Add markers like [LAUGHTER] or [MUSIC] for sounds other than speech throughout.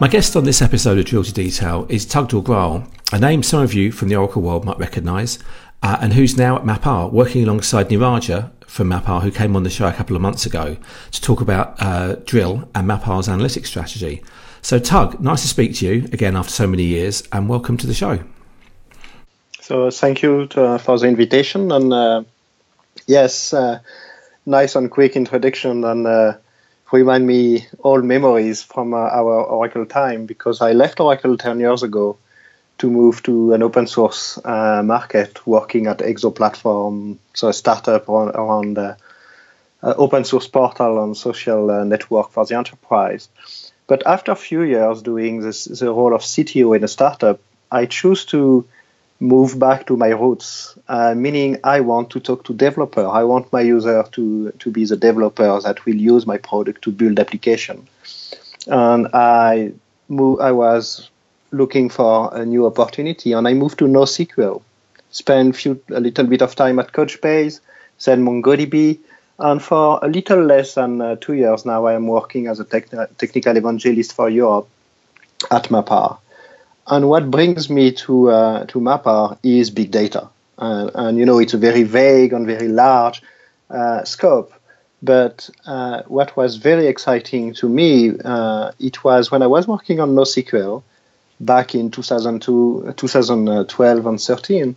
My guest on this episode of Drill to Detail is Tugdual Grall, a name some of you from the Oracle world might recognise, uh, and who's now at MapR, working alongside Neeraja from MapR, who came on the show a couple of months ago to talk about uh, Drill and MapR's analytics strategy. So, Tug, nice to speak to you again after so many years, and welcome to the show. So, thank you to, for the invitation, and uh, yes, uh, nice and quick introduction, and uh, remind me old memories from uh, our Oracle time because I left Oracle 10 years ago to move to an open source uh, market working at eXo Platform, so a startup around, around uh, open source portal and social uh, network for the enterprise. But after a few years doing this, the role of CTO in a startup, I choose to move back to my roots, uh, meaning I want to talk to developer. I want my user to, to be the developer that will use my product to build application. And I move, I was looking for a new opportunity and I moved to NoSQL. Spent few, a little bit of time at Couchbase, then MongoDB, and for a little less than uh, two years now, I am working as a technical evangelist for Europe at MapR. And what brings me to uh, to MapR is big data, and, and, you know it's a very vague and very large uh, scope. But uh, what was very exciting to me, uh, it was when I was working on NoSQL back in 2002, 2012 and 13.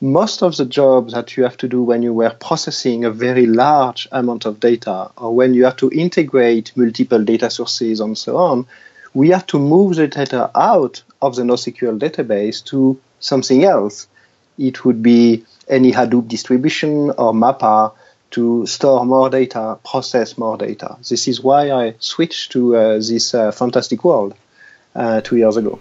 Most of the jobs that you have to do when you were processing a very large amount of data, or when you have to integrate multiple data sources and so on, we have to move the data out of the NoSQL database to something else. It would be any Hadoop distribution or MapR to store more data, process more data. This is why I switched to uh, this uh, fantastic world uh, two years ago.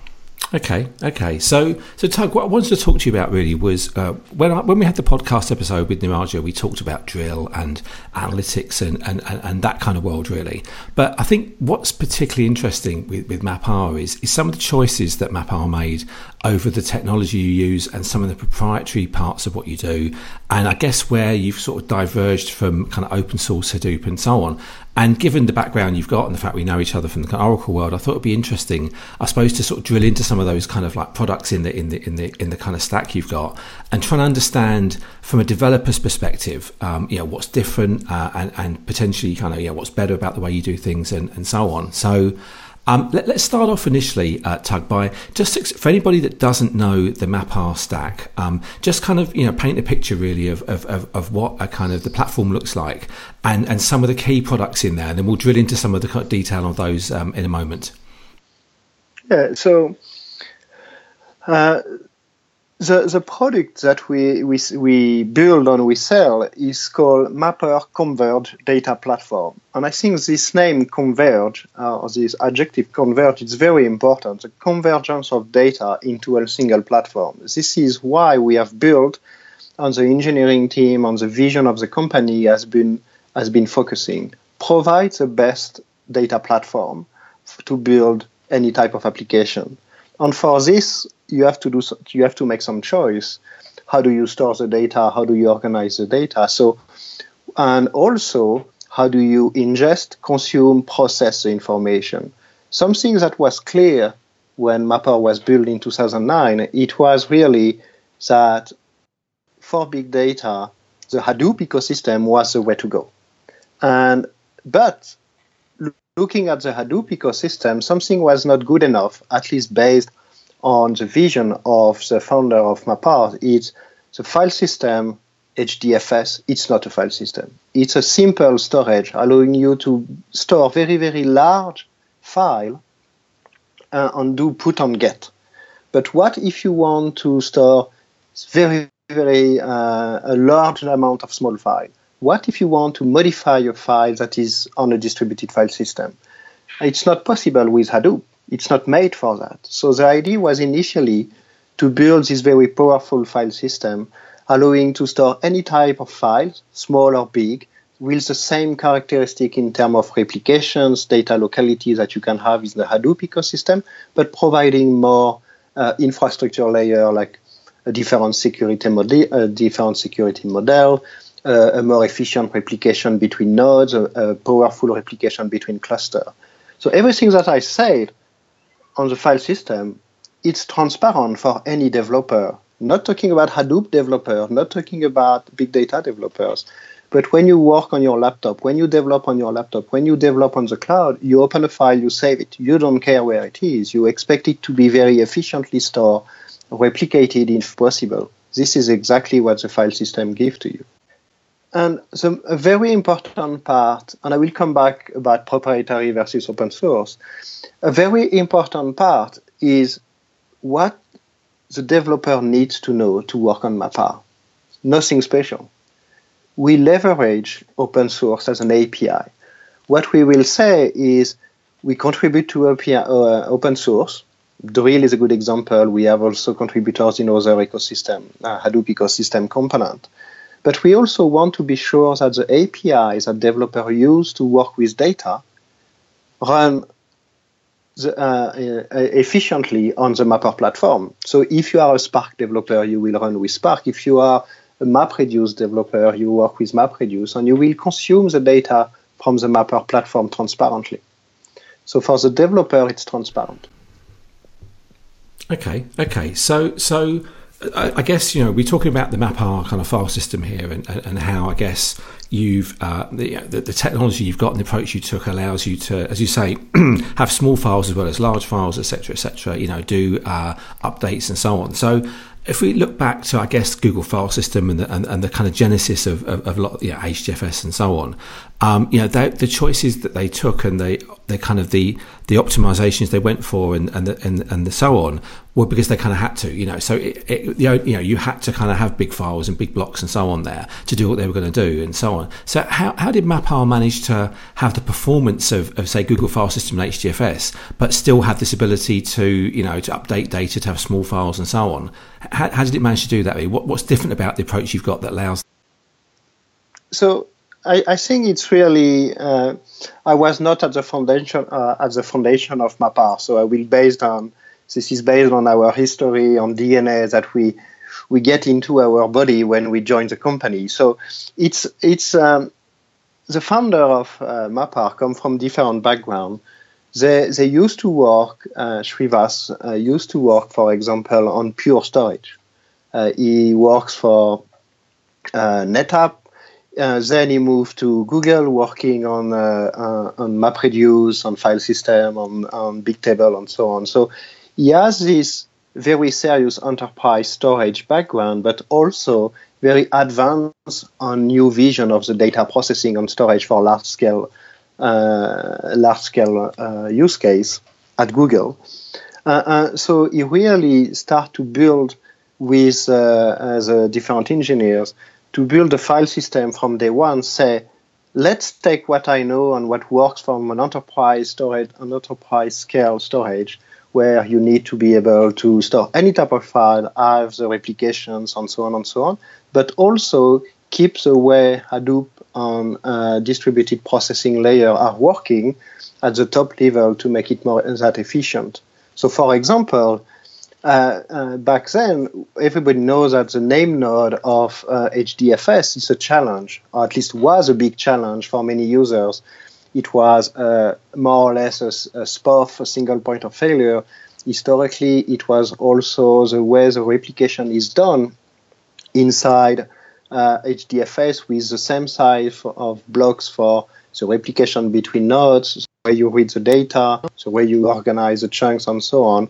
Okay, okay. So, so Tug, what I wanted to talk to you about really was uh, when I, when we had the podcast episode with Neeraja, we talked about drill and analytics and, and, and, and, that kind of world really. But I think what's particularly interesting with, with MapR is, is some of the choices that MapR made over the technology you use and some of the proprietary parts of what you do. And I guess where you've sort of diverged from kind of open source Hadoop and so on. And given the background you've got and the fact we know each other from the Oracle world, I thought it'd be interesting, I suppose, to sort of drill into some of those kind of like products in the in the in the in the kind of stack you've got, and try and understand from a developer's perspective, um, you know, what's different uh, and and potentially kind of you know what's better about the way you do things and and so on. So. Um, let, us start off initially, uh, Tug, by just for anybody that doesn't know the MapR stack, um, just kind of you know paint a picture really of, of, of, of, what a kind of the platform looks like and, and some of the key products in there, and then we'll drill into some of the detail of those um, in a moment. Yeah, so uh, the the product that we, we we build and we sell is called MapR Converge Data Platform, and I think this name Converge uh, or this adjective Converge is very important. The convergence of data into a single platform. This is why we have built, on the engineering team, on the vision of the company has been has been focusing provide the best data platform to build any type of application. And for this, you have to do you have to make some choice. How do you store the data? How do you organize the data? So, and also how do you ingest, consume, process the information? Something that was clear when MapR was built in 2009, it was really that for big data, the Hadoop ecosystem was the way to go. And but looking at the Hadoop ecosystem, something was not good enough, at least based on the vision of the founder of MapR. It's the file system HDFS. It's not a file system. It's a simple storage allowing you to store very, very large file uh, and do put on get. But what if you want to store very, very uh, a large amount of small file? What if you want to modify your file that is on a distributed file system? It's not possible with Hadoop. It's not made for that. So the idea was initially to build this very powerful file system, allowing to store any type of file, small or big, with the same characteristic in terms of replications, data locality that you can have in the Hadoop ecosystem, but providing more uh, infrastructure layer like a different security model, a different security model, uh, a more efficient replication between nodes, a, a, powerful replication between cluster. So everything that I said on the file system, it's transparent for any developer. Not talking about Hadoop developer, not talking about big data developers, but when you work on your laptop, when you develop on your laptop, when you develop on the cloud, you open a file, you save it. You don't care where it is. You expect it to be very efficiently stored, replicated if possible. This is exactly what the file system gives to you. And the, a very important part, and I will come back about proprietary versus open source, a very important part is what the developer needs to know to work on MapR. Nothing special we leverage open source as an API. What we will say is we contribute to API, uh, open source. Drill is a good example. We have also contributors in other ecosystem, uh, Hadoop ecosystem component. But we also want to be sure that the APIs that developers use to work with data run the, uh, efficiently on the MapR platform. So if you are a Spark developer, you will run with Spark. If you are a MapReduce developer, you work with MapReduce, and you will consume the data from the MapR platform transparently. So for the developer, it's transparent. Okay, okay. So, so I, I guess you know we're talking about the MapR kind of file system here, and, and, how I guess you've uh, the, the, the technology you've got and the approach you took allows you to, as you say, [CLEARS THROAT] have small files as well as large files, etc., etc. You know, do uh, updates and so on. So if we look back to, I guess, Google File System and the, and, and the kind of genesis of, of, of HDFS and so on, um, you know, the choices that they took and they, they kind of the, the optimizations they went for and, and, the, and, and the so on were because they kind of had to, you know, so it, it, you know, you had to kind of have big files and big blocks and so on there to do what they were going to do and so on. So how, how did MapR manage to have the performance of, of, say, Google File System and HDFS, but still have this ability to, you know, to update data, to have small files and so on? How, how did it manage to do that? What, what's different about the approach you've got that allows? So I, I think it's really. Uh, I was not at the foundation uh, at the foundation of MapR, so I will based on. This is based on our history, on DNA that we we get into our body when we join the company. So it's it's um, the founder of uh, MapR come from different background. They they used to work. Uh, Srivas uh, used to work, for example, on pure storage. Uh, he works for uh, NetApp then he moved to Google, working on uh, uh, on MapReduce, on file system, on, on Bigtable, and so on. So he has this very serious enterprise storage background, but also very advanced on new vision of the data processing and storage for large scale uh, large scale uh, use case at Google. Uh, so he really start to build with the different engineers to build a file system from day one, say, let's take what I know and what works from an enterprise storage, an enterprise scale storage, where you need to be able to store any type of file, have the replications, and so on and so on, but also keep the way Hadoop and uh, distributed processing layer are working at the top level to make it more that efficient. So, for example, uh, uh, back then, everybody knows that the name node of uh, HDFS is a challenge, or at least was a big challenge for many users. It was uh, more or less a, a SPOF, a single point of failure. Historically, it was also the way the replication is done inside HDFS uh, with the same size of blocks for the replication between nodes, the way you read the data, the way you organize the chunks, and so on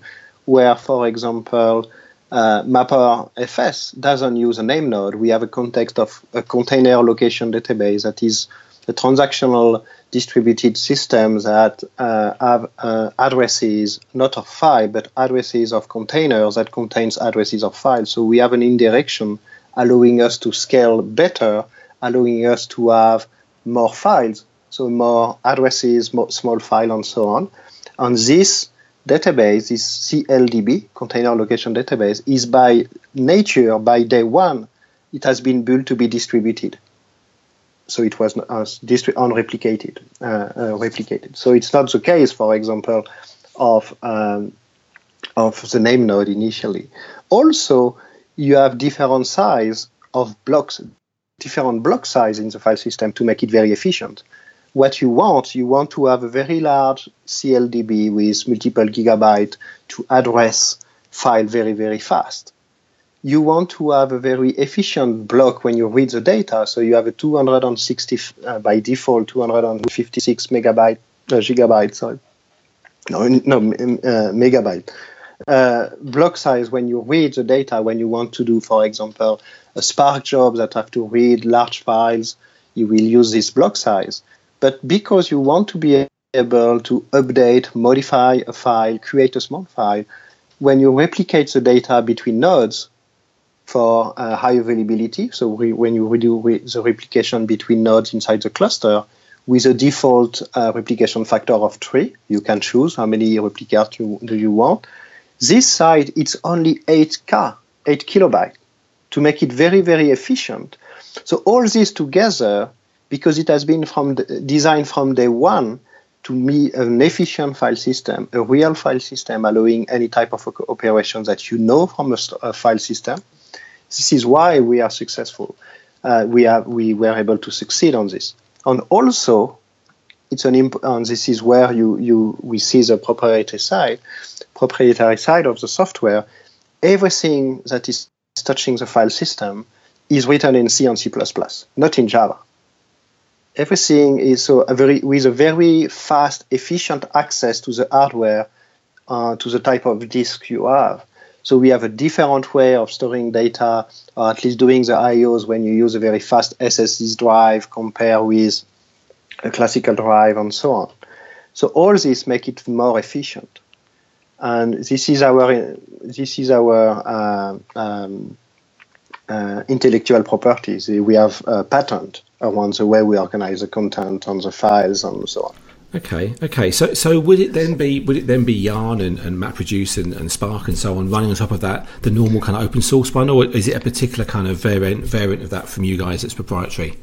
where, for example, uh, MapR FS doesn't use a name node. We have a context of a container location database that is a transactional distributed system that uh, have uh, addresses not of file but addresses of containers that contains addresses of files. So we have an indirection allowing us to scale better, allowing us to have more files, so more addresses, more small file, and so on. And this database, this CLDB, Container Location Database, is by nature, by day one, it has been built to be distributed. So it was uh, unreplicated, uh, uh, replicated. So it's not the case, for example, of um, of the name node initially. Also, you have different size of blocks, different block size in the file system to make it very efficient. What you want, you want to have a very large CLDB with multiple gigabyte to address file very, very fast. You want to have a very efficient block when you read the data. So you have a 260 uh, by default 256 megabyte uh, gigabyte. Sorry, no, no uh, megabyte. Uh, block size when you read the data when you want to do, for example, a Spark job that have to read large files, you will use this block size. But because you want to be able to update, modify a file, create a small file, when you replicate the data between nodes for uh, high availability, so when you redo re- the replication between nodes inside the cluster, with a default uh, replication factor of three, you can choose how many replicators you, do you want. This side, it's only 8K, 8 kilobytes, to make it very, very efficient. So all this together, because it has been from the, designed from day one, to me an efficient file system, a real file system allowing any type of operation that you know from a, a file system. This is why we are successful. Uh, we are we were able to succeed on this. And also, it's an imp- and this is where you you we see the proprietary side, proprietary side of the software. Everything that is touching the file system is written in C and C++, not in Java everything is so a very with a very fast, efficient access to the hardware, uh, to the type of disk you have. So we have a different way of storing data, or at least doing the I/Os when you use a very fast SSD drive compared with a classical drive and so on. So all this make it more efficient, and this is our this is our uh, um, uh, intellectual properties. We have a patent around the way we organize the content on the files and so on. Okay, okay. So, so would it then be would it then be Yarn and, and MapReduce and, and, Spark and so on running on top of that the normal kind of open source one, or is it a particular kind of variant variant of that from you guys that's proprietary?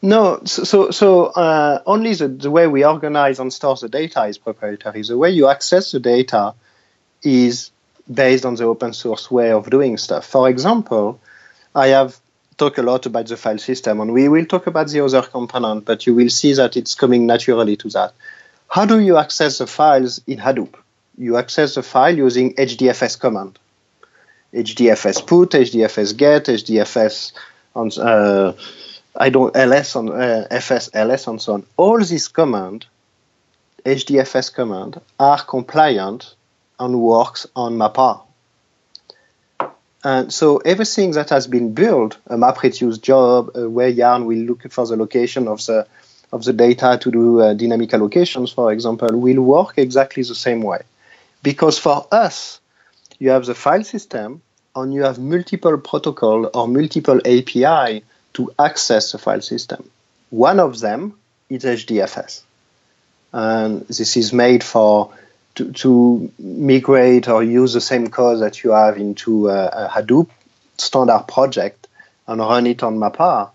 No, so so uh, only the, the way we organize and store the data is proprietary. The way you access the data is based on the open source way of doing stuff. For example, I have talk a lot about the file system, and we will talk about the other component, but you will see that it's coming naturally to that. How do you access the files in Hadoop? You access the file using HDFS command. HDFS put, HDFS get, HDFS on uh, I don't ls on uh, fs ls and so on. All these commands, HDFS command, are compliant and works on MapR. And so everything that has been built, a MapReduce job, uh, where Yarn will look for the location of the of the data to do uh, dynamic allocations, for example, will work exactly the same way. Because for us, you have the file system and you have multiple protocol or multiple API to access the file system. One of them is HDFS. And this is made for to, to migrate or use the same code that you have into a, a Hadoop standard project and run it on MapR.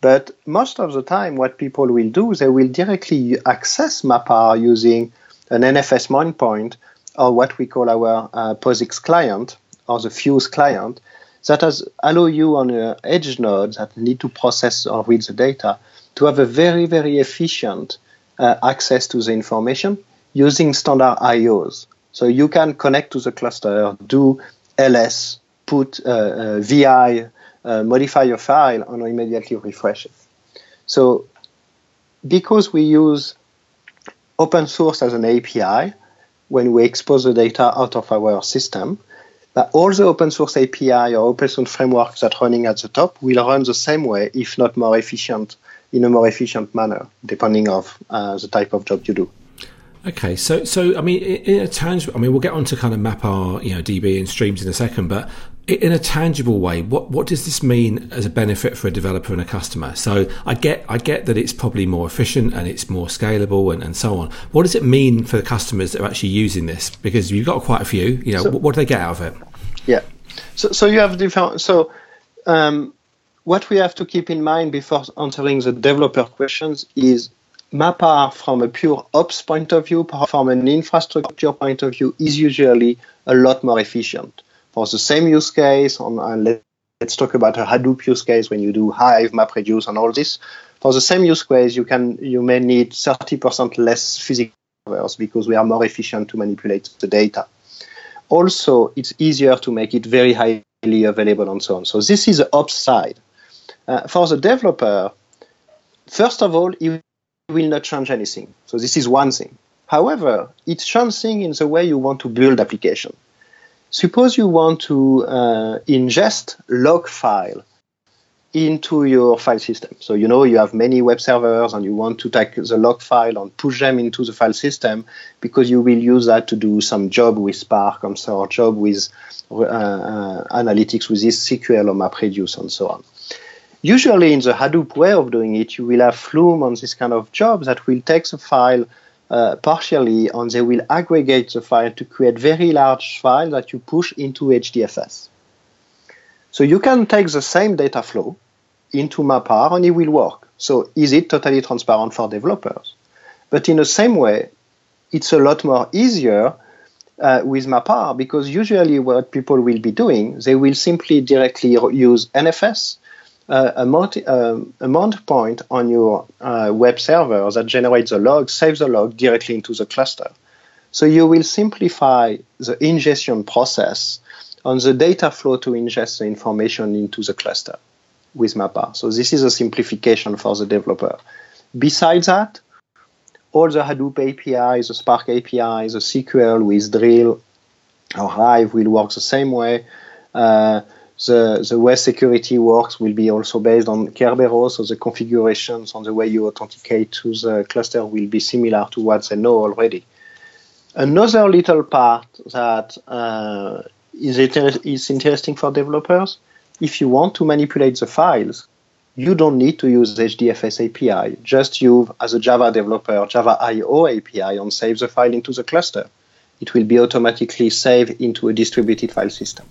But most of the time, what people will do, they will directly access MapR using an NFS endpoint or what we call our uh, POSIX client or the Fuse client that has allow you on an edge node that need to process or read the data to have a very, very efficient uh, access to the information using standard IOs. So you can connect to the cluster, do ls, put uh, uh, vi, uh, modify your file, and immediately refresh it. So because we use open source as an API when we expose the data out of our system, but all the open source API or open source frameworks that running at the top will run the same way, if not more efficient, in a more efficient manner, depending of uh, the type of job you do. Okay, so so I mean, in a tangible, I mean, we'll get on to kind of MapR you know, DB and streams in a second, but in a tangible way, what what does this mean as a benefit for a developer and a customer? So I get I get that it's probably more efficient and it's more scalable and, and so on. What does it mean for the customers that are actually using this? Because you've got quite a few, you know, so, what do they get out of it? Yeah, so so you have different so. Um, what we have to keep in mind before answering the developer questions is MapR from a pure ops point of view, from an infrastructure point of view, is usually a lot more efficient. For the same use case, on uh, let, us talk about a Hadoop use case when you do Hive, MapReduce, and all this. For the same use case, you can you may need 30% less physical servers because we are more efficient to manipulate the data. Also, it's easier to make it very highly available and so on. So this is the upside. Uh, for the developer, first of all, it will not change anything. So this is one thing. However, it's changing in the way you want to build application. Suppose you want to uh, ingest log file into your file system. So you know you have many web servers and you want to take the log file and push them into the file system because you will use that to do some job with Spark or some job with uh, uh, analytics with this SQL or MapReduce and so on. Usually in the Hadoop way of doing it, you will have Flume on this kind of job that will take the file uh, partially and they will aggregate the file to create very large file that you push into HDFS. So you can take the same data flow into MapR and it will work. So is it totally transparent for developers? But in the same way, it's a lot more easier uh, with MapR because usually what people will be doing, they will simply directly use NFS uh, a, multi, uh, point on your uh, web server that generates a log, saves the log directly into the cluster. So you will simplify the ingestion process on the data flow to ingest the information into the cluster with MapR. So this is a simplification for the developer. Besides that, all the Hadoop APIs, the Spark APIs, the SQL with Drill or Hive will work the same way. Uh, the, the way security works will be also based on Kerberos, so the configurations on the way you authenticate to the cluster will be similar to what they know already. Another little part that uh, is, inter- is interesting for developers, if you want to manipulate the files, you don't need to use HDFS API. Just use, as a Java developer, Java IO API and save the file into the cluster. It will be automatically saved into a distributed file system.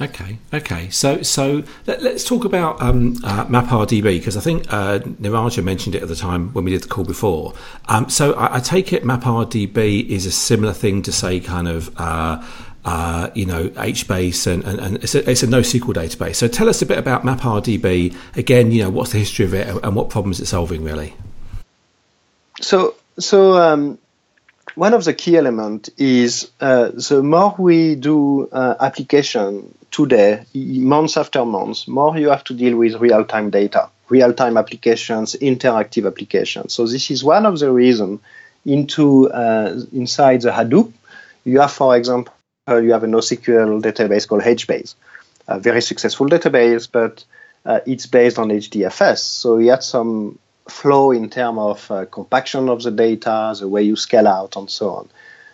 Okay, okay. So, so let, us talk about um, uh, MapRDB because I think uh, Neeraja mentioned it at the time when we did the call before. Um, so, I, I, take it MapRDB is a similar thing to say, kind of, uh, uh, you know, HBase, and, and, and it's, a, it's, a, NoSQL database. So, tell us a bit about MapRDB. Again, you know, what's the history of it and what problems it's solving, really? So, so um, one of the key elements is uh, the more we do uh, application today, months after months, more you have to deal with real-time data, real-time applications, interactive applications. So this is one of the reasons into uh, inside the Hadoop, you have, for example, you have a NoSQL database called HBase, a very successful database, but uh, it's based on HDFS. So you had some flow in terms of uh, compaction of the data, the way you scale out, and so on.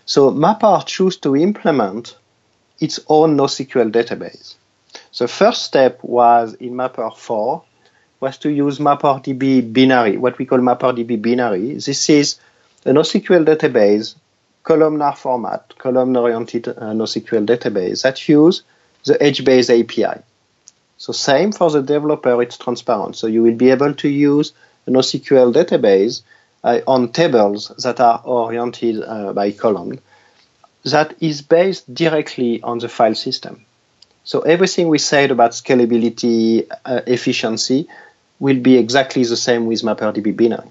So MapR chose to implement its own NoSQL database. The first step was in MapR 4 was to use MapRDB binary, what we call MapRDB binary. This is a NoSQL database, columnar format, column-oriented uh, NoSQL database that use the HBase API. So same for the developer, it's transparent. So you will be able to use NoSQL database uh, on tables that are oriented uh, by column that is based directly on the file system. So everything we said about scalability, uh, efficiency will be exactly the same with MapRDB binary.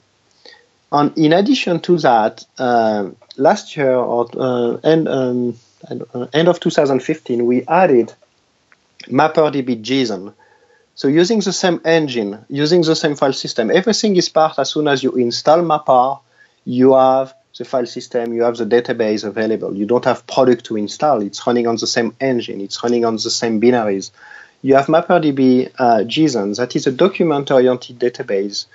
And in addition to that, uh, last year or uh, end, um, uh, end of 2015, we added MapRDB JSON. So using the same engine, using the same file system, everything is part as soon as you install MapR, you have the file system, you have the database available. You don't have product to install. It's running on the same engine. It's running on the same binaries. You have MapRDB uh, JSON. That is a document-oriented database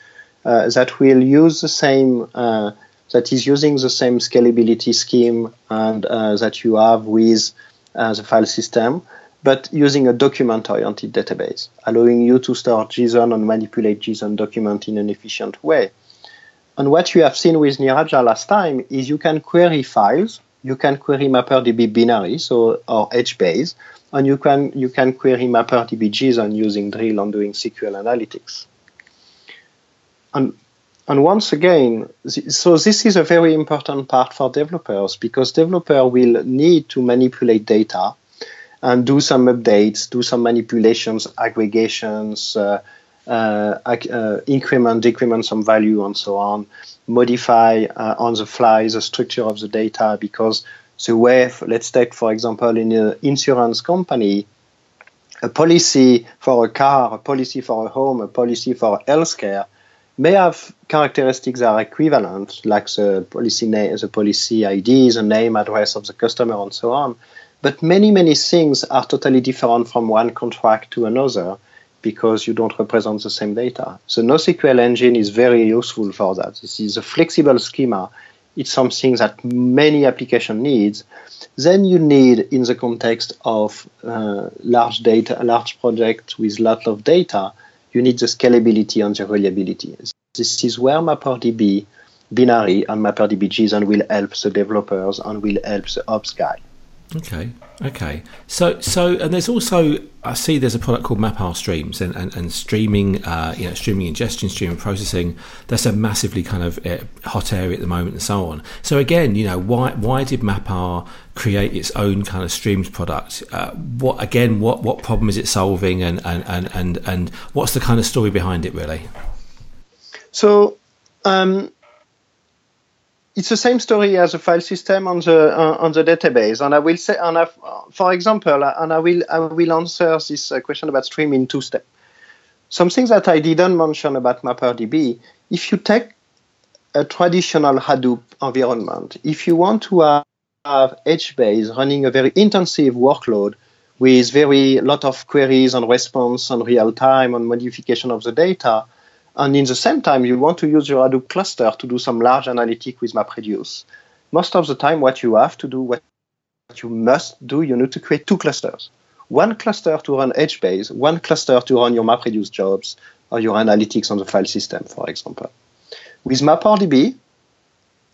uh, that will use the same, uh, that is using the same scalability scheme and uh, that you have with uh, the file system, but using a document-oriented database, allowing you to store JSON and manipulate JSON document in an efficient way. And what you have seen with Neeraja last time is you can query files, you can query MapRDB binary, so or HBase, and you can you can query MapRDB JSON using Drill and doing SQL analytics. And and once again, so this is a very important part for developers because developer will need to manipulate data and do some updates, do some manipulations, aggregations, uh, uh, uh, increment, decrement some value, and so on, modify uh, on the fly the structure of the data because the way, let's take for example, in an insurance company, a policy for a car, a policy for a home, a policy for healthcare may have characteristics that are equivalent, like the policy name, the policy ID, the name, address of the customer, and so on. But many, many things are totally different from one contract to another because you don't represent the same data. The NoSQL engine is very useful for that. This is a flexible schema. It's something that many application needs. Then you need, in the context of uh, large data, a large project with lot of data, you need the scalability and the reliability. This is where MapRDB, binary, and MapRDB JSON will help the developers and will help the ops guy. Okay, okay. So, so, and there's also I see there's a product called MapR Streams and, and, and streaming, uh, you know, streaming ingestion, streaming processing. That's a massively kind of uh, hot area at the moment, and so on. So again, you know, why why did MapR create its own kind of streams product? Uh, what again? What what problem is it solving, and and and and and what's the kind of story behind it, really? So. Um, it's the same story as a file system on the uh, on the database. And I will say, and I, for example, and I will I will answer this uh, question about stream in two steps. Something that I didn't mention about MapRDB, if you take a traditional Hadoop environment, if you want to have, have HBase running a very intensive workload with very lot of queries and response and real time and modification of the data, and in the same time, you want to use your Hadoop cluster to do some large analytic with MapReduce. Most of the time, what you have to do, what you must do, you need to create two clusters. One cluster to run HBase, one cluster to run your MapReduce jobs or your analytics on the file system, for example. With MapRDB,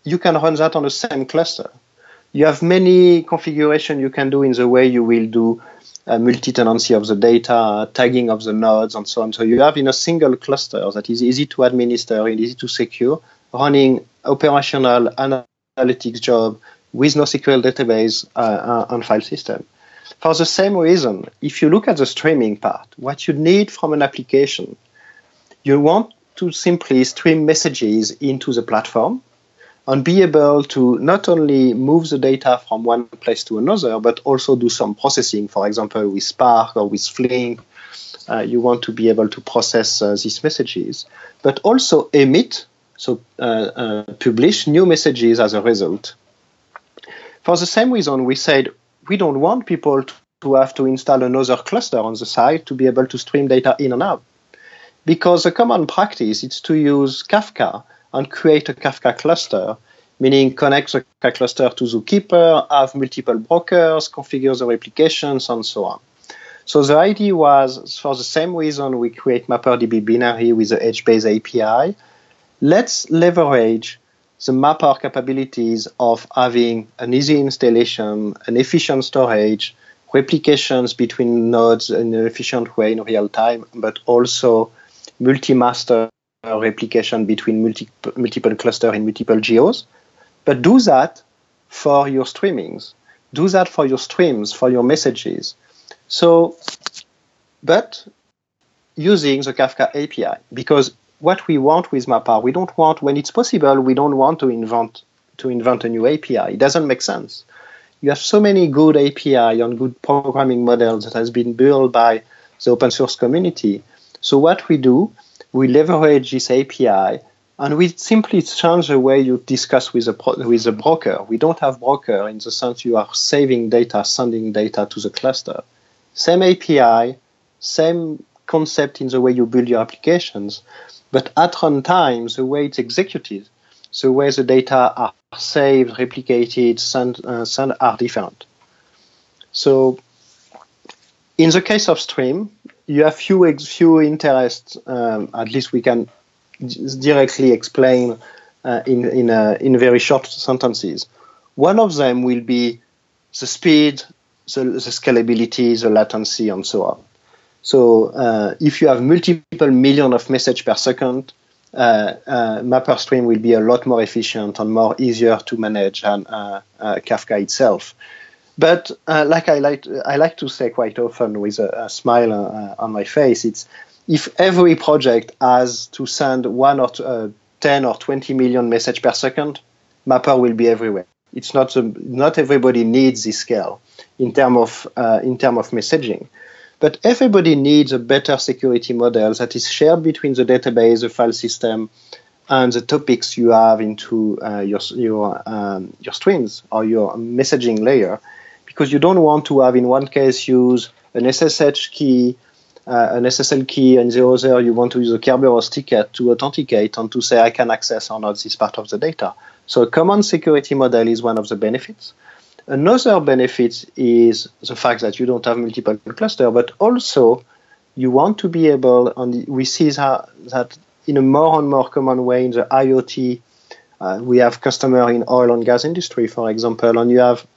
you can run that on the same cluster. You have many configuration you can do in the way you will do uh, multi-tenancy of the data, tagging of the nodes, and so on. So you have in a single cluster that is easy to administer and easy to secure, running operational analytics job with NoSQL database uh, and file system. For the same reason, if you look at the streaming part, what you need from an application, you want to simply stream messages into the platform and be able to not only move the data from one place to another, but also do some processing. For example, with Spark or with Flink, uh, you want to be able to process uh, these messages, but also emit, so uh, uh publish new messages as a result. For the same reason, we said we don't want people to, have to install another cluster on the side to be able to stream data in and out. Because the common practice is to use Kafka and create a Kafka cluster, meaning connect the Kafka cluster to Zookeeper, have multiple brokers, configure the replications, and so on. So the idea was, for the same reason we create MapRDB binary with the HBase API, let's leverage the MapR capabilities of having an easy installation, an efficient storage, replications between nodes in an efficient way in real time, but also multi-master replication between multi- multiple cluster in multiple geos. But do that for your streamings. Do that for your streams, for your messages. So, but using the Kafka API, because what we want with MapR, we don't want, when it's possible, we don't want to invent to invent a new API. It doesn't make sense. You have so many good API and good programming models that has been built by the open source community. So what we do we leverage this API and we simply change the way you discuss with a with a broker. We don't have broker in the sense you are saving data, sending data to the cluster. Same API, same concept in the way you build your applications, but at runtime, the way it's executed, the way the data are saved, replicated, sent, uh, sent are different. So, in the case of Stream, you have few few interests. Um, at least we can directly explain uh, in in uh, in very short sentences. One of them will be the speed, the, the scalability, the latency, and so on. So uh, if you have multiple million of message per second, uh, uh, MapRstream will be a lot more efficient and more easier to manage than uh, Kafka itself. But uh, like I like, I like to say quite often with a, a smile uh, on my face, it's if every project has to send one or uh, 10 or 20 million message per second, MapR will be everywhere. It's not a, not everybody needs this scale in term of uh, in term of messaging, but everybody needs a better security model that is shared between the database, the file system, and the topics you have into uh, your your um, your strings or your messaging layer, because you don't want to have in one case use an SSH key uh, an SSL key, and the other you want to use a Kerberos ticket to authenticate and to say I can access or not this part of the data. So a common security model is one of the benefits. Another benefit is the fact that you don't have multiple cluster, but also you want to be able, and we see that, in a more and more common way in the IoT, uh, we have customer in oil and gas industry, for example, and you have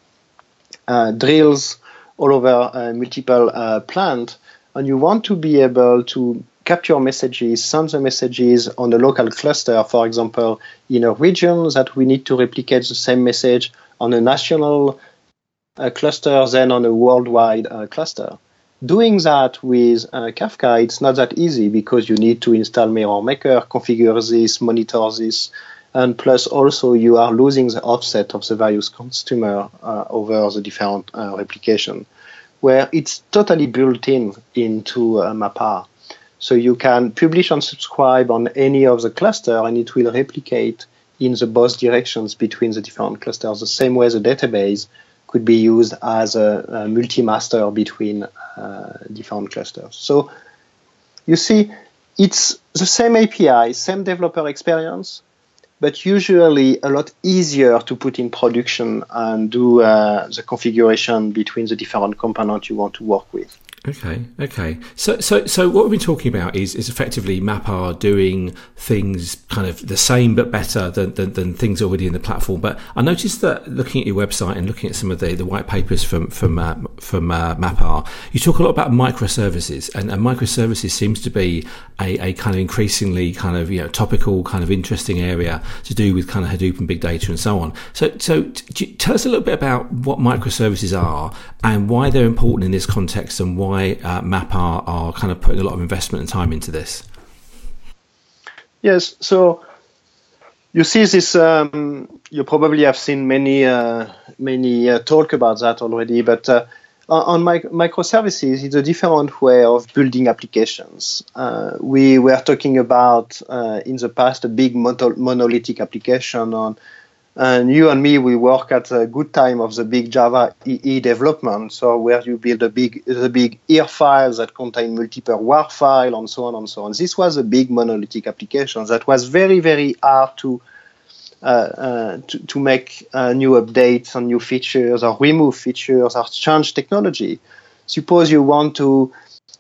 drills all over uh, multiple uh, plant and you want to be able to capture messages, send the messages on a local cluster, for example, in a region that we need to replicate the same message on a national uh, cluster, then on a worldwide uh, cluster. Doing that with uh, Kafka, it's not that easy because you need to install Mirror Maker, configure this, monitor this, and plus also you are losing the offset of the various consumer uh, over the different uh, replication where it's totally built in into uh, MapR. So you can publish and subscribe on any of the cluster, and it will replicate in the both directions between the different clusters. The same way the database could be used as a, a multi-master between uh, different clusters. So you see, it's the same API, same developer experience, but usually a lot easier to put in production and do uh, the configuration between the different components you want to work with. Okay, okay. So, so, so what we've been talking about is is effectively MapR doing things kind of the same but better than, than, than, things already in the platform. But I noticed that looking at your website and looking at some of the, the white papers from from uh, from uh, MapR, you talk a lot about microservices, and, and microservices seems to be a, a kind of increasingly kind of you know topical, kind of interesting area to do with kind of Hadoop and big data and so on. So, so tell us a little bit about what microservices are and why they're important in this context and why why uh, are kind of putting a lot of investment and time into this. Yes, so you see this. Um, you probably have seen many uh, many uh, talk about that already, but uh, on mic- microservices, it's a different way of building applications. Uh, we were talking about uh, in the past a big monolithic application on and you and me, we work at a good time of the big Java EE development, so where you build a big the big EAR files that contain multiple WAR file and so on and so on. This was a big monolithic application that was very very hard to uh, uh, to, to, make uh, new updates and new features or remove features or change technology. Suppose you want to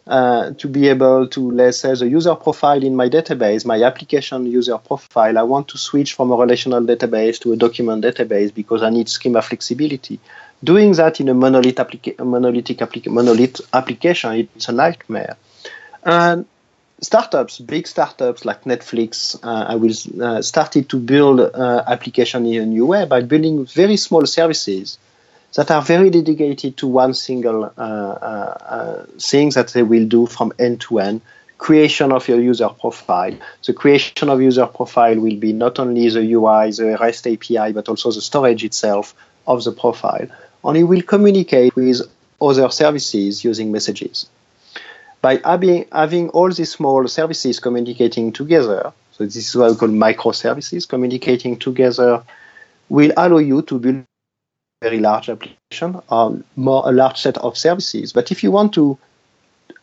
uh, to be able to, let's say, the user profile in my database, my application user profile, I want to switch from a relational database to a document database because I need schema flexibility. Doing that in a monolith, applica- monolithic applica- monolith application, it's a nightmare. And startups, big startups like Netflix, uh, I will uh, started to build uh, application in a new way by building very small services that are very dedicated to one single uh, uh, uh, thing that they will do from end to end creation of your user profile. The creation of user profile will be not only the UI, the REST API, but also the storage itself of the profile. And it will communicate with other services using messages. By having, having all these small services communicating together, so this is what we call microservices, communicating together will allow you to build very large application or more a large set of services. But if you want to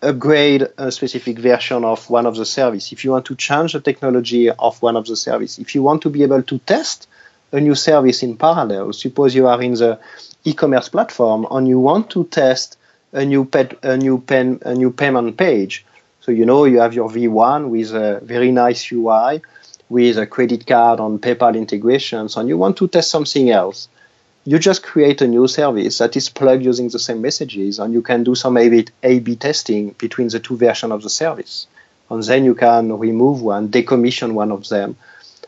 upgrade a specific version of one of the service, if you want to change the technology of one of the service, if you want to be able to test a new service in parallel, suppose you are in the e-commerce platform and you want to test a new pet, a new pen, a new payment page. So you know you have your V1 with a very nice UI, with a credit card and PayPal integrations, and you want to test something else you just create a new service that is plugged using the same messages, and you can do some A/B testing between the two versions of the service, and then you can remove one, decommission one of them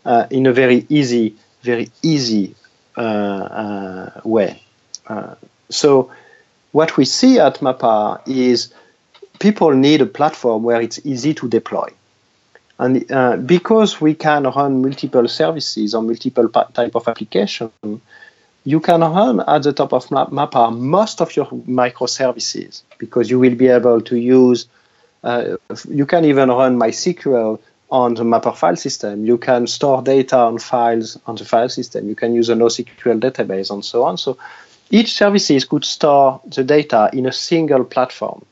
uh, in a very easy, very easy uh, uh, way. Uh, so, what we see at MapR is people need a platform where it's easy to deploy. And uh, because we can run multiple services or multiple type of application, you can run at the top of MapR most of your microservices because you will be able to use. Uh, you can even run MySQL on the MapR file system. You can store data on files on the file system. You can use a NoSQL database and so on. So each services could store the data in a single platform.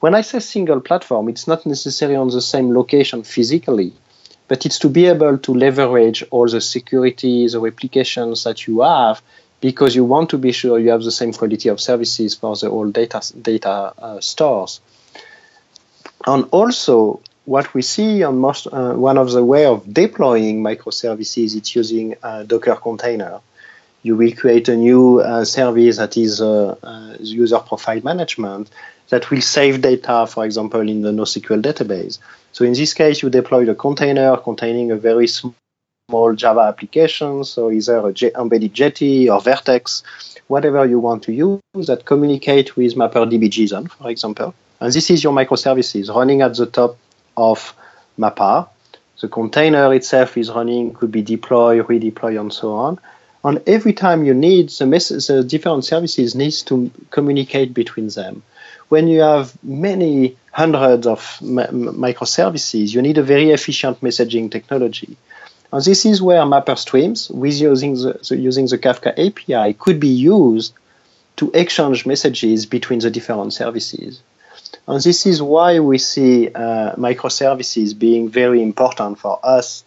When I say single platform, it's not necessarily on the same location physically, but it's to be able to leverage all the security, the replications that you have because you want to be sure you have the same quality of services for the whole data, data uh, stores. And also, what we see on most, uh, one of the way of deploying microservices is using a Docker container. You will create a new uh, service that is uh, uh, user profile management, that will save data, for example, in the NoSQL database. So in this case, you deploy the container containing a very small Java application, so either a J- embedded Jetty or Vert.x, whatever you want to use that communicate with MapRDB JSON, for example. And this is your microservices running at the top of MapR. The container itself is running, could be deployed, redeployed, and so on. And every time you need, the, mess- the different services needs to communicate between them when you have many hundreds of microservices, you need a very efficient messaging technology. And this is where MapR Streams, with using the, the, using the Kafka API, could be used to exchange messages between the different services. And this is why we see uh, microservices being very important for us,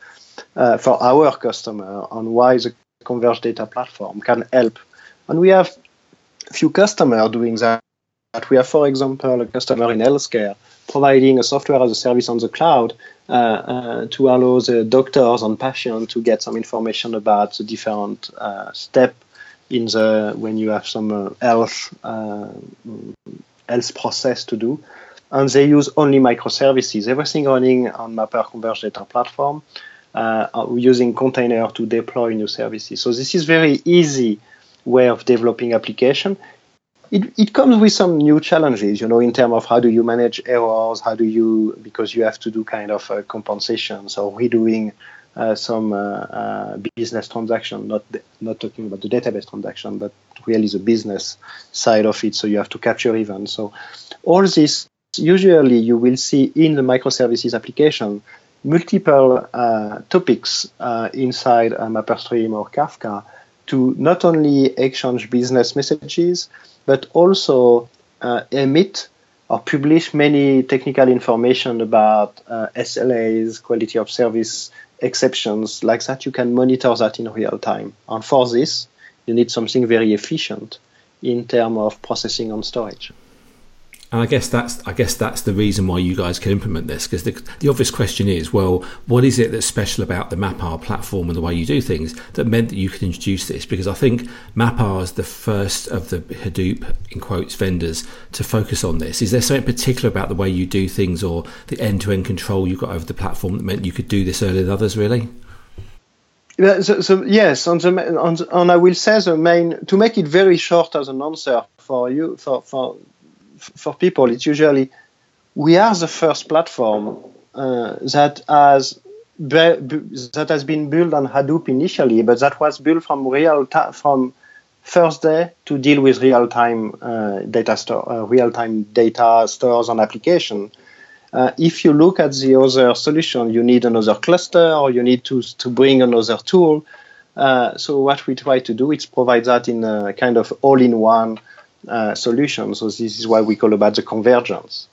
uh, for our customer, and why the Converged Data Platform can help. And we have a few customers doing that we have, for example, a customer in healthcare providing a software as a service on the cloud to allow the doctors and patients to get some information about the different uh, step in the when you have some uh, health uh, health process to do. And they use only microservices, everything running on MapR Converged Data Platform, uh, using container to deploy new services. So this is very easy way of developing application it, it comes with some new challenges, you know, in terms of how do you manage errors, how do you, because you have to do kind of uh, compensations or redoing uh, some uh, uh business transaction, not not talking about the database transaction, but really the business side of it. So you have to capture events. So all this, usually you will see in the microservices application, multiple uh, topics uh, inside a MapRstream or Kafka to not only exchange business messages, but also uh, emit or publish many technical information about uh, SLAs, quality of service exceptions, like that. You can monitor that in real time. And for this, you need something very efficient in terms of processing and storage. And I guess that's I guess that's the reason why you guys can implement this because the, the obvious question is, well, what is it that's special about the MapR platform and the way you do things that meant that you could introduce this? Because I think MapR is the first of the Hadoop in quotes vendors to focus on this. Is there something particular about the way you do things or the end-to-end control you got over the platform that meant you could do this earlier than others? Really? So, so, yes, on the, on I will say the main to make it very short as an answer for you for for for people, it's usually we are the first platform uh, that has be, that has been built on Hadoop initially, but that was built from real ta- from first day to deal with real time uh, data store, uh, real time data stores and application. Uh, if you look at the other solution, you need another cluster or you need to to bring another tool. Uh, so what we try to do is provide that in a kind of all-in-one uh, solution. So this is why we call about the convergence.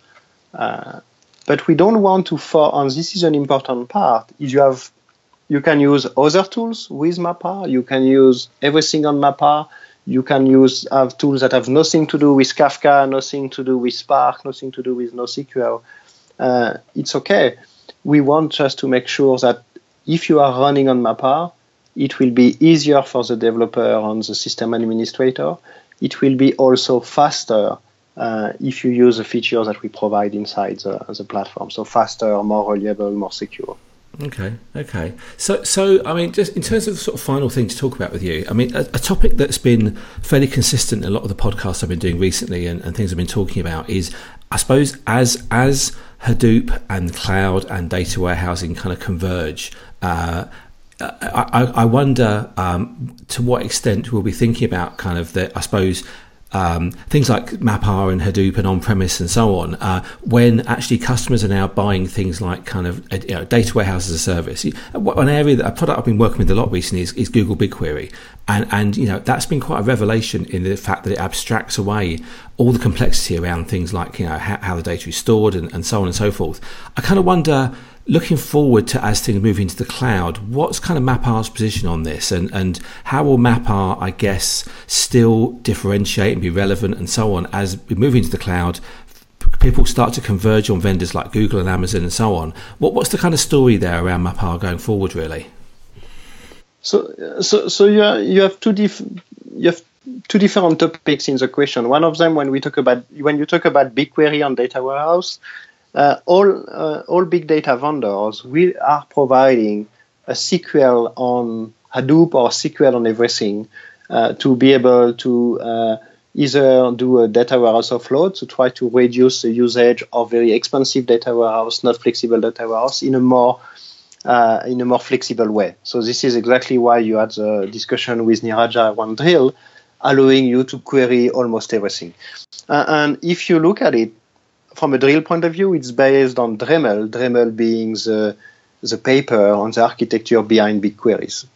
Uh, but we don't want to for and this is an important part is you have you can use other tools with MapR, you can use everything on MapR, you can use have tools that have nothing to do with Kafka, nothing to do with Spark, nothing to do with NoSQL. Uh, it's okay. We want just to make sure that if you are running on MapR, it will be easier for the developer and the system administrator it will be also faster uh, if you use the features that we provide inside the, the platform. So faster, more reliable, more secure. Okay, okay. So, so I mean, just in terms of sort of final thing to talk about with you, I mean, a, a topic that's been fairly consistent in a lot of the podcasts I've been doing recently and, and things I've been talking about is, I suppose, as as Hadoop and cloud and data warehousing kind of converge. Uh, I, I, wonder um, to what extent we'll be thinking about kind of the, I suppose, um, things like MapR and Hadoop and on-premise and so on, uh, when actually customers are now buying things like kind of uh, you know, data warehouse as a service. An area that a product I've been working with a lot recently is, is Google BigQuery, and and you know that's been quite a revelation in the fact that it abstracts away all the complexity around things like you know how, how the data is stored and, and so on and so forth. I kind of wonder looking forward to as things move into the cloud, what's kind of MapR's position on this, and and how will MapR, I guess, still differentiate and be relevant and so on as we move into the cloud? People start to converge on vendors like Google and Amazon and so on. What what's the kind of story there around MapR going forward, really? So so so you are, you have two diff, you have two different topics in the question. One of them, when we talk about when you talk about BigQuery on data warehouse, uh, all uh, all big data vendors we are providing a SQL on Hadoop or SQL on everything uh, to be able to uh, either do a data warehouse offload to try to reduce the usage of very expensive data warehouse, not flexible data warehouse, in a more uh, in a more flexible way. So this is exactly why you had the discussion with Neeraja around Drill, allowing you to query almost everything. Uh, and if you look at it, from a drill point of view, it's based on Dremel, Dremel being the, the paper on the architecture behind BigQueries.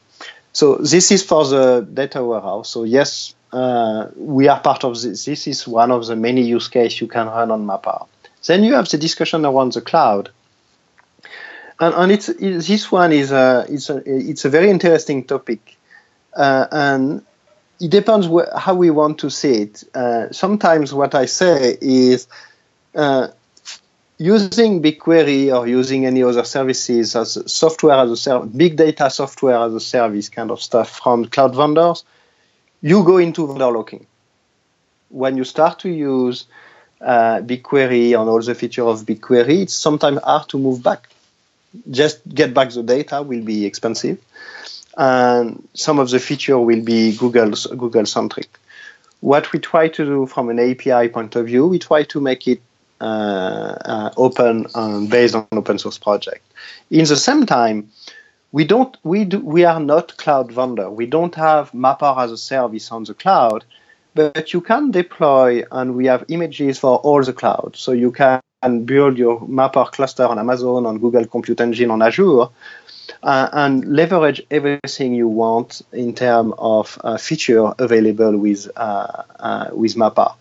So this is for the data warehouse. So yes, uh, we are part of this. This is one of the many use cases you can run on MapR. Then you have the discussion around the cloud. And, and it's, it, this one is a, it's, a, it's a very interesting topic. Uh, and it depends wh- how we want to see it. Uh, sometimes what I say is uh, using BigQuery or using any other services as software as a service, big data software as a service kind of stuff from cloud vendors, you go into vendor locking. When you start to use uh, BigQuery and all the features of BigQuery, it's sometimes hard to move back. Just get back the data will be expensive, and some of the feature will be Google Google centric. What we try to do from an API point of view, we try to make it open um, based on open source project. In the same time, we don't we do we are not cloud vendor. We don't have MapR as a service on the cloud, but you can deploy and we have images for all the cloud. So you can build your MapR cluster on Amazon, on Google Compute Engine, on Azure, uh, and leverage everything you want in terms of uh, feature available with uh, uh with MapR.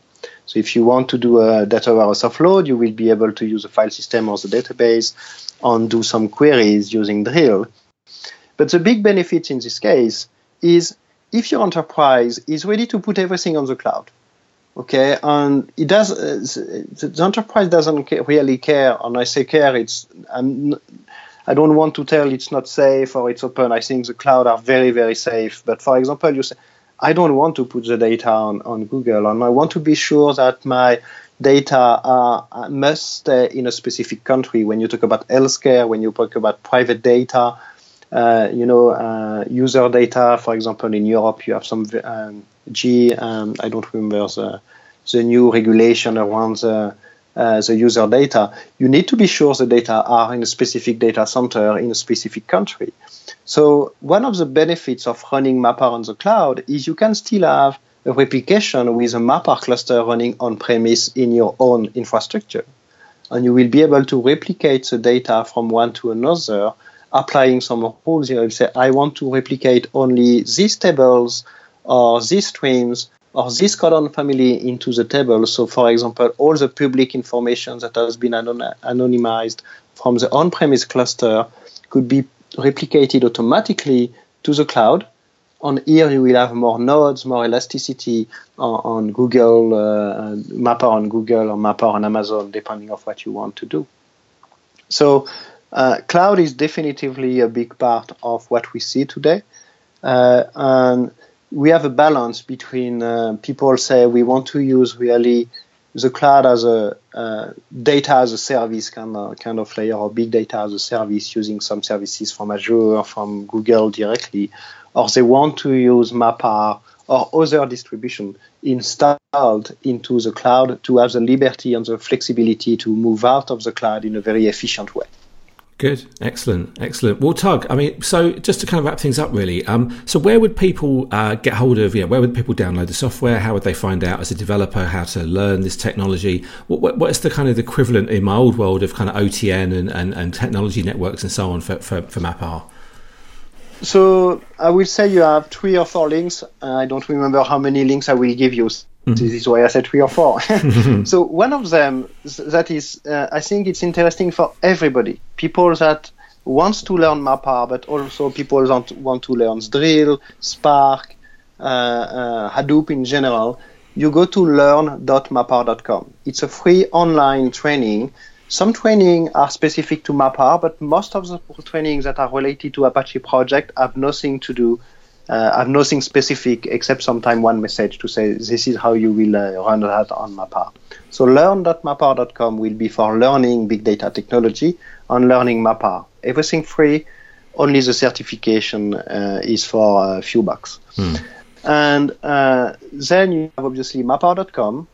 So if you want to do a data warehouse offload, you will be able to use a file system or the database and do some queries using Drill. But the big benefit in this case is if your enterprise is ready to put everything on the cloud, okay, and it does, uh, the enterprise doesn't really care. And I say care, it's I'm, I don't want to tell it's not safe or it's open. I think the cloud are very very safe. But for example, you say I don't want to put the data on, on Google, and I want to be sure that my data are, must stay in a specific country. When you talk about healthcare, when you talk about private data, uh, you know, uh, user data, for example, in Europe, you have some um, G, um, I don't remember the, the new regulation around the, uh, the user data. You need to be sure the data are in a specific data center in a specific country. So one of the benefits of running MapR on the cloud is you can still have a replication with a MapR cluster running on premise in your own infrastructure. And you will be able to replicate the data from one to another, applying some rules. You will say, I want to replicate only these tables or these streams or this column family into the table. So, for example, all the public information that has been anonymized from the on premise cluster could be replicated automatically to the cloud. On here, you will have more nodes, more elasticity on, on Google, uh, MapR on Google or MapR on Amazon, depending on what you want to do. So, uh, cloud is definitively a big part of what we see today. Uh, and we have a balance between uh, people say we want to use really the cloud as a uh, data as a service kind of, kind of layer or big data as a service using some services from Azure, from Google directly, or they want to use MapR or other distribution installed into the cloud to have the liberty and the flexibility to move out of the cloud in a very efficient way. Good, excellent, excellent. Well, Tug, I mean, so just to kind of wrap things up, really. Um, so, where would people uh, get hold of? Yeah, where would people download the software? How would they find out as a developer how to learn this technology? What, what, what's the kind of the equivalent in my old world of kind of OTN and, and, and technology networks and so on for, for, for MapR? So, I will say you have three or four links. I don't remember how many links I will give you. Mm-hmm. This is why I said three or four. [LAUGHS] [LAUGHS] so one of them that is, uh, I think it's interesting for everybody. People that wants to learn MapR, but also people that want to learn Drill, Spark, uh, uh, Hadoop in general. You go to learn.mapr.com. It's a free online training. Some training are specific to MapR, but most of the trainings that are related to Apache project have nothing to do uh, I have nothing specific except sometime one message to say this is how you will uh, run that on MapR. So learn.mapr.com will be for learning big data technology and learning MapR. Everything free, only the certification uh, is for a few bucks. Hmm. And uh, then you have obviously mapr.com,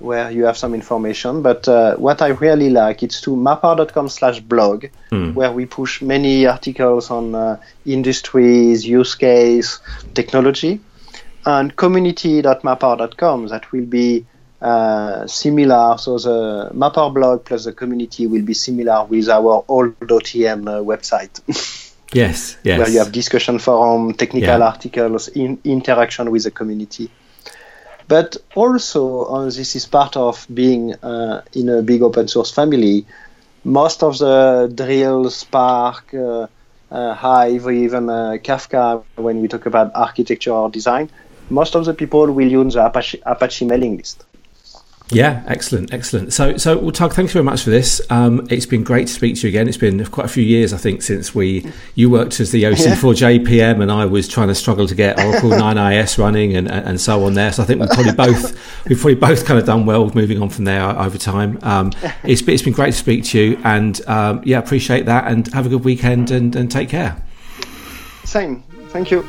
where you have some information. But uh, what I really like it's to mapr.com slash blog, mm. where we push many articles on uh, industries, use case, technology, and community.mapr.com that will be uh, similar. So the MapR blog plus the community will be similar with our old OTN uh, website. [LAUGHS] yes, yes. Where you have discussion forum, technical yeah. articles, in, interaction with the community. But also, uh, this is part of being uh, in a big open source family. Most of the Drill, Spark, uh, uh Hive, even Kafka, when we talk about architecture or design, most of the people will use the Apache, Apache mailing list. Yeah, excellent, excellent. So, so well, Tug, thanks very much for this. Um, it's been great to speak to you again. It's been quite a few years, I think, since we you worked as the OC4J [LAUGHS] PM and I was trying to struggle to get Oracle [LAUGHS] 9iAS running and, and so on there. So I think we've probably [LAUGHS] both we've probably both kind of done well moving on from there over time. Um, it's, it's been great to speak to you, and um, yeah, appreciate that. And have a good weekend and, and take care. Same. Thank you.